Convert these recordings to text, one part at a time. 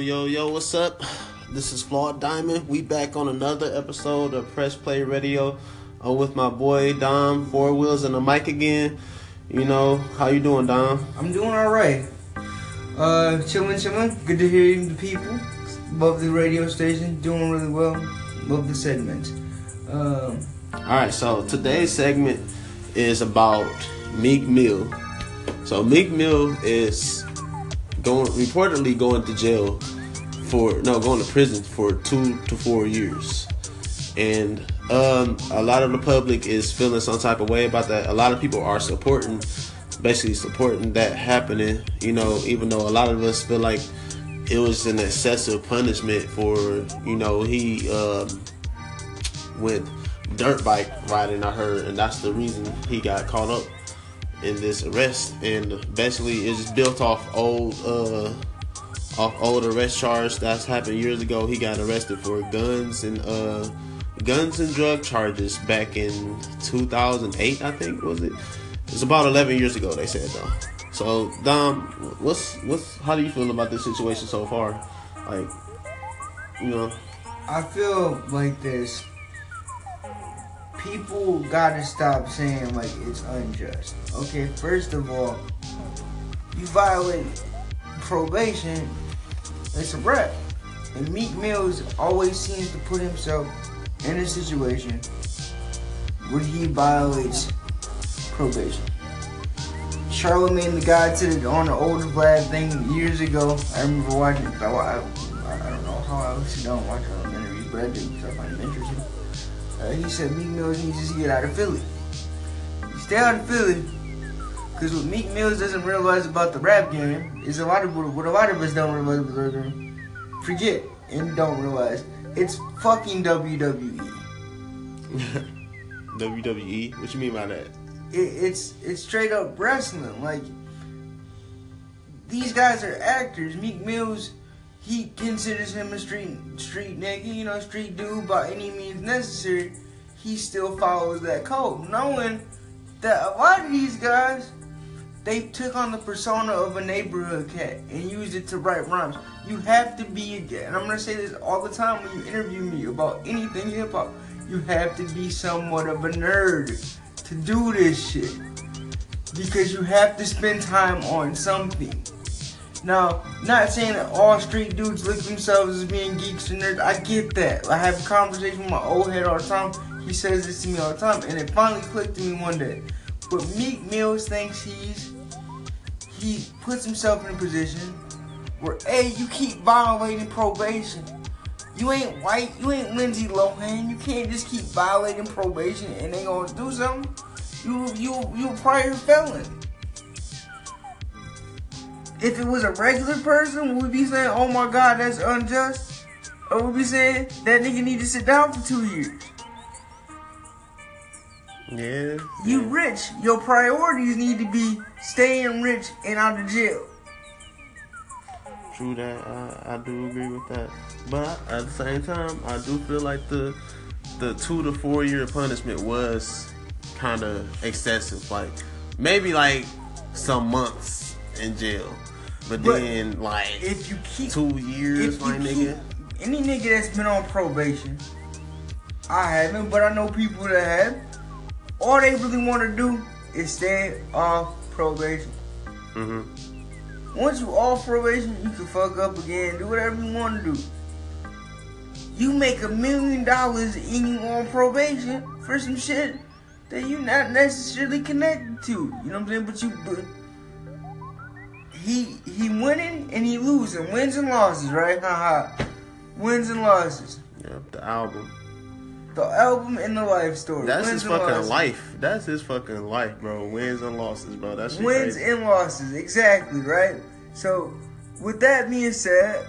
yo, yo, what's up? This is Flawed Diamond. We back on another episode of Press Play Radio. I'm with my boy Dom, four wheels and a mic again. You know, how you doing, Dom? I'm doing all right. Uh, chilling, chilling. Good to hear you, the people. Love the radio station. Doing really well. Love the segment. Um, Alright, so today's segment is about Meek Mill. So Meek Mill is going reportedly going to jail for no going to prison for two to four years. And um, a lot of the public is feeling some type of way about that. A lot of people are supporting, basically supporting that happening. You know, even though a lot of us feel like it was an excessive punishment for, you know, he um, went dirt bike riding. I heard, and that's the reason he got caught up in this arrest. And basically, it's built off old. Uh, off old arrest charge that's happened years ago. He got arrested for guns and uh, guns and drug charges back in 2008, I think was it. It's about 11 years ago. They said though. So Dom, what's what's how do you feel about this situation so far? Like, you know, I feel like this. People gotta stop saying like it's unjust. Okay, first of all, you violate probation, it's a wrap. And Meek Mills always seems to put himself in a situation where he violates probation. Charlamagne the God to the, on the old Vlad thing years ago. I remember watching. I, I, I don't know how I and watch all the interviews, but I do because I find it interesting. Uh, he said Meek Mills needs to get out of Philly. Stay out of Philly. Because what Meek Mills doesn't realize about the rap game is a lot of what a lot of us don't realize about the rap game. Forget and don't realize. It's fucking WWE. WWE. What you mean by that? It, it's it's straight up wrestling. Like these guys are actors. Meek Mills, he considers him a street street nigga, you know, street dude by any means necessary. He still follows that code, knowing that a lot of these guys they took on the persona of a neighborhood cat and used it to write rhymes. You have to be a and I'm gonna say this all the time when you interview me about anything hip hop. You have to be somewhat of a nerd to do this shit because you have to spend time on something. Now, not saying that all street dudes look themselves as being geeks and nerds. I get that. I have a conversation with my old head all the time. He says this to me all the time, and it finally clicked to me one day. But Meek Mills thinks he's he puts himself in a position where a you keep violating probation. You ain't white, you ain't Lindsay Lohan. You can't just keep violating probation and they gonna do something. You you you prior felon. If it was a regular person, we'd be saying, "Oh my God, that's unjust," or we'd be saying that nigga need to sit down for two years? Yeah. You rich. Your priorities need to be staying rich and out of jail. True that. I, I do agree with that. But at the same time, I do feel like the the two to four year punishment was kind of excessive. Like maybe like some months in jail, but, But then like If you keep two years, my nigga. keep- any nigga that's been on probation, I haven't, but I know people that have. All they really want to do is stay off probation. hmm Once you off probation, you can fuck up again, do whatever you want to do. You make a million dollars and you on probation for some shit that you're not necessarily connected to. You know what I'm saying? But you, but he he winning and he losing, wins and losses, right? Haha, wins and losses. Yep, the album. The album and the life story. That's wins his fucking losses. life. That's his fucking life, bro. Wins and losses, bro. That's wins crazy. and losses exactly right so with that being said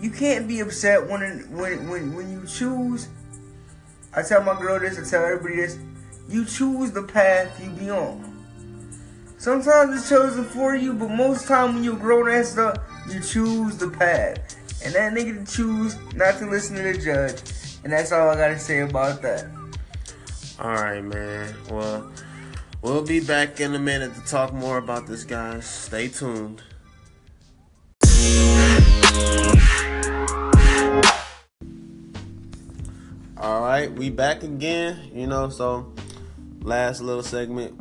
you can't be upset when when when when you choose i tell my girl this i tell everybody this you choose the path you be on sometimes it's chosen for you but most time when you're grown ass up you choose the path and that nigga choose not to listen to the judge and that's all i gotta say about that All right, man. Well, we'll be back in a minute to talk more about this, guys. Stay tuned. All right, we back again. You know, so last little segment,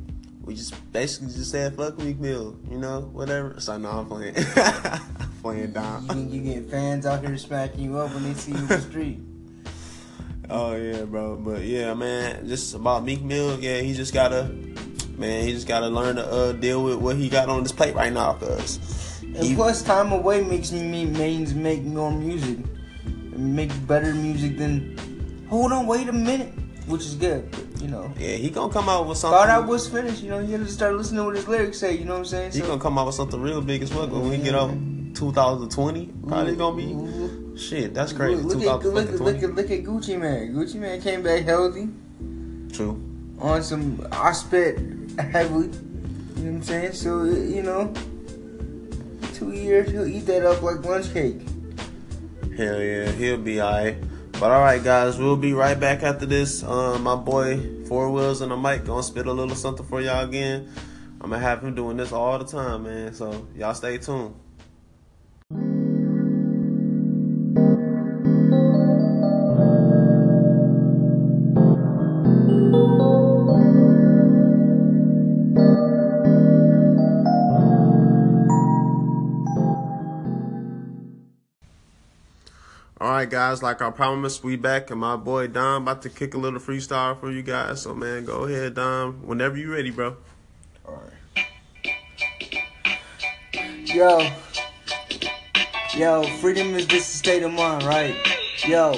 we just basically just said fuck Meek Mill. You know, whatever. So no, I'm playing, playing down. You, you get fans out here smacking you up when they see you in the street. Oh yeah, bro. But yeah, man, just about Meek Mill. Yeah, he just gotta, man, he just gotta learn to uh, deal with what he got on his plate right now, cause. And he- plus, time away makes me means make more music, make better music than. Hold on, wait a minute, which is good. But, you know, yeah, he gonna come out with something. thought I was finished. You know, you had to start listening to what his lyrics say. You know what I'm saying? He gonna come out with something real big as fuck when we get up 2020. Probably gonna be shit. That's crazy. Look, look, at, look, at, look, at, look at Gucci Mane. Gucci Mane came back healthy True. on some. I spit heavily. You know what I'm saying? So you know, two years he'll eat that up like lunch cake. Hell yeah, he'll be alright. But alright, guys, we'll be right back after this. Um, my boy Four Wheels and a mic gonna spit a little something for y'all again. I'm gonna have him doing this all the time, man. So y'all stay tuned. All right, guys. Like I promised, we back, and my boy Dom about to kick a little freestyle for you guys. So, man, go ahead, Dom. Whenever you ready, bro. All right. Yo. Yo, freedom is just a state of mind, right? Yo.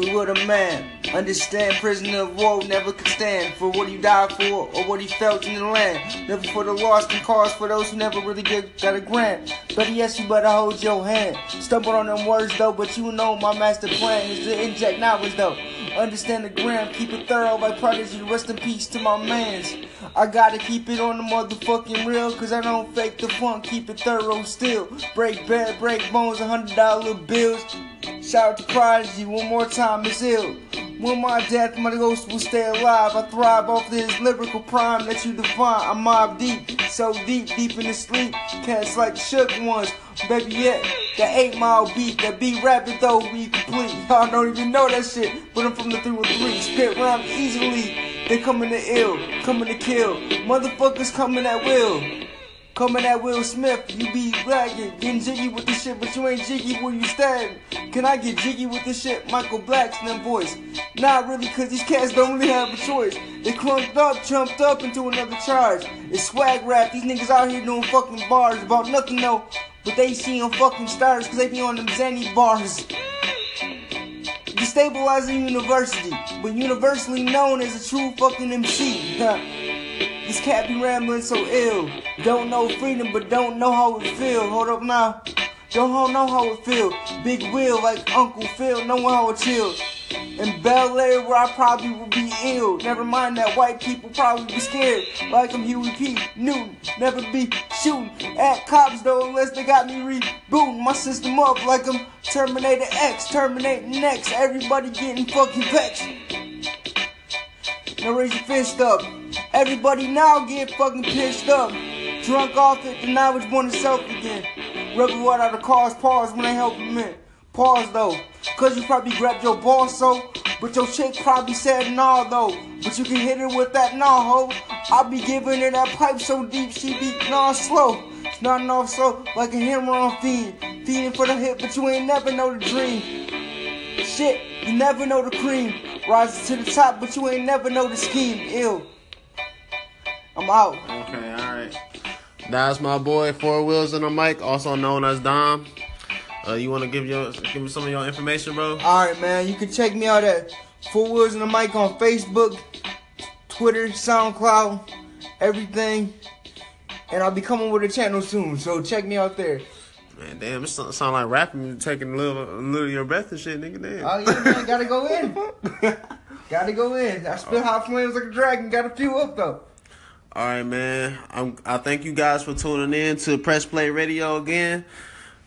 Free will the man. Understand, prisoner of war never could stand for what he died for or what he felt in the land. Never for the lost and cause for those who never really get, got a grant. But yes, you better hold your hand. Stumbled on them words though, but you know my master plan is to inject knowledge though. Understand the gram, keep it thorough like prodigy. Rest in peace to my mans. I gotta keep it on the motherfucking real, cause I don't fake the funk, keep it thorough still. Break bad, break bones, a hundred dollar bills. Shout out to Prodigy, one more time, it's ill. When my death, my ghost will stay alive. I thrive off this lyrical prime that you define. I'm Mobb Deep, so deep, deep in the sleep. Cats like shook ones, baby, yeah. That eight mile beat, that beat rapid though, we complete. Y'all don't even know that shit, but I'm from the 313. Spit rhyme easily. They coming to ill, coming to kill. Motherfuckers coming at will. Coming at Will Smith, you be lagging, getting jiggy with the shit, but you ain't jiggy where you stand. Can I get jiggy with the shit? Michael Black's them voice. Not really, cause these cats don't really have a choice. They clunked up, jumped up into another charge. It's swag rap, these niggas out here doing fucking bars about nothing though. But they seeing fucking stars cause they be on them Zanny bars. Destabilizing university, but universally known as a true fucking MC. This cat be rambling so ill. Don't know freedom, but don't know how it feel. Hold up now. Don't know how it feel. Big wheel like Uncle Phil, knowing how it chill. In Bel Air, where I probably would be ill. Never mind that white people probably be scared. Like I'm Huey P. Newton. Never be shooting at cops though, unless they got me rebooting my system up like I'm Terminator X. Terminating next. Everybody getting fucking vexed. Now raise your fist up. Everybody now get fucking pissed up. Drunk off it, now it's born itself again. Rebel what out of the cars, pause when they help him in. Pause though, cause you probably grabbed your ball so, but your chick probably said nah though. But you can hit her with that nah ho. I be giving her that pipe so deep she be nah slow. It's not off slow like a hammer on feed. Feeding for the hit, but you ain't never know the dream. Shit, you never know the cream. Rises to the top, but you ain't never know the scheme. Ill. I'm out. Okay, all right. That's my boy Four Wheels and a mic, also known as Dom. Uh, you want to give your give me some of your information, bro? Alright, man. You can check me out at Four Wheels and the Mic on Facebook, Twitter, SoundCloud, everything. And I'll be coming with a channel soon, so check me out there. Man, damn, it sound, sound like rapping. Taking a little, a little of your breath and shit, nigga. Damn. Oh yeah, man, gotta go in. gotta go in. I spit hot flames like a dragon. Gotta fuel up though. All right, man. I'm, I thank you guys for tuning in to Press Play Radio again.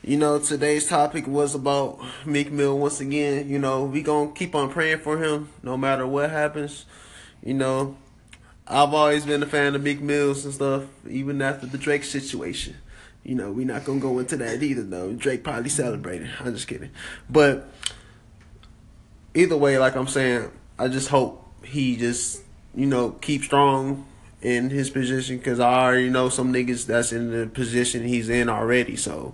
You know, today's topic was about Meek Mill once again. You know, we gonna keep on praying for him no matter what happens. You know, I've always been a fan of Meek Mills and stuff, even after the Drake situation. you know, we're not gonna go into that either though. Drake probably celebrated. I'm just kidding. But either way, like I'm saying, I just hope he just, you know, keep strong in his position because I already know some niggas that's in the position he's in already. So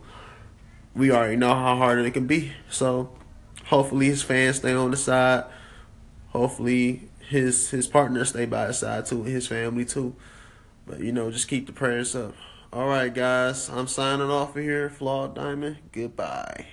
we already know how hard it can be. So hopefully his fans stay on the side. Hopefully his his partner stay by his side too, his family too. But you know, just keep the prayers up. All right, guys, I'm signing off of here. Flawed Diamond. Goodbye.